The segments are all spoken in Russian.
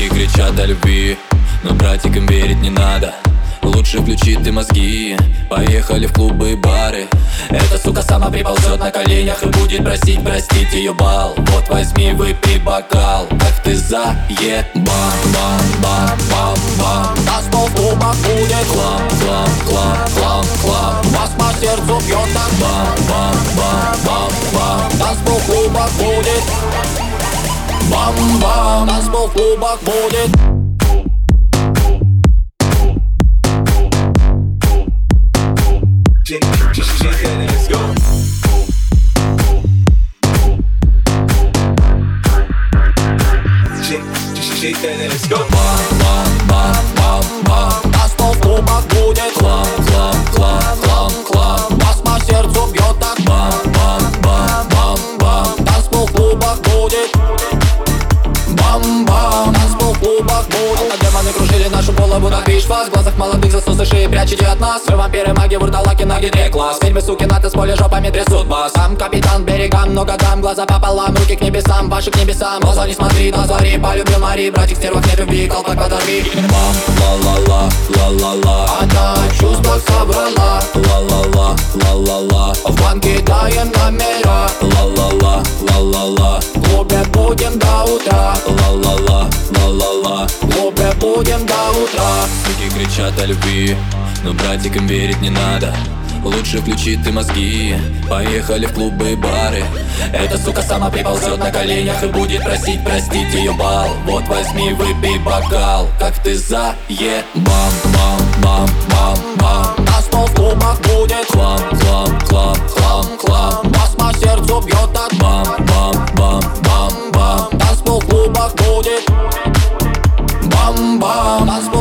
Суки кричат о любви, но братикам верить не надо. Лучше включи ты мозги. Поехали в клубы и бары. Эта сука сама приползет на коленях И будет просить простить ее бал. Вот возьми, выпей бокал. Как ты заебал? Бам, бам, бам, бам. На стол в клубах будет Клам, клам, клам, клам, клам Вас по сердцу бьет так. Бам, бам, бам, бам, бам. Танцпол в клубах будет Бам-бам Танцпол в клубах будет Shake, shake, shake that ass, go. That ass, go. Бам-бам-бам-бам-бам Танцпол в клубах будет Клам, Танцпол в клубах будет А демоны кружили нашу голову на виш-фас В глазах молодых засусы шеи прячете от нас. Вы вампиры, маги, вурдалаки на гидре класс. Ведьмы, суки, на поле жопами трясут вас. Сам капитан берегам, много дам. Глаза пополам, руки к небесам, ваши к небесам. Глаза не смотри на зари, полюбил Мари. Братик стервок не любви, колпак подорви. Бам, ла-ла-ла, ла-ла-ла. Она чувства собрала. Ла-ла-ла, ла-ла-ла. В банке даем номера. Ла-ла-ла, ла-ла-ла клубе будем до утра. Ла-ла-ла, ла-ла-ла клубе будем до утра. Суки кричат о любви, но братикам верить не надо. Лучше включи ты мозги. Поехали в клубы и бары. Эта сука сама приползет на коленях И будет просить простить ее бал. Вот возьми, выпей бокал Как ты заебал. Бам, бам, бам, бам На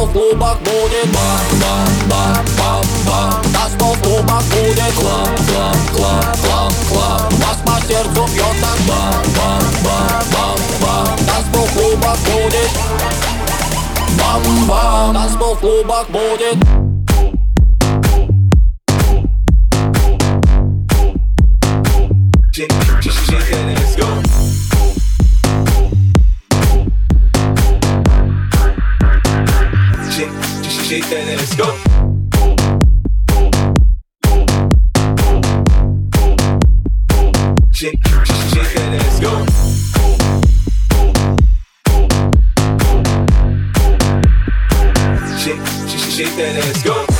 в клубах будет Бам, бам, бам, бам, бам Танцпол в клубах будет Клам, клам, клам, клам, клам. Вас по сердцу бьет так Бам, бам, бам, бам, бам Танцпол в клубах будет Бам, бам. Танцпол в клубах будет ass, go. shake that ass go. Go. Let's go.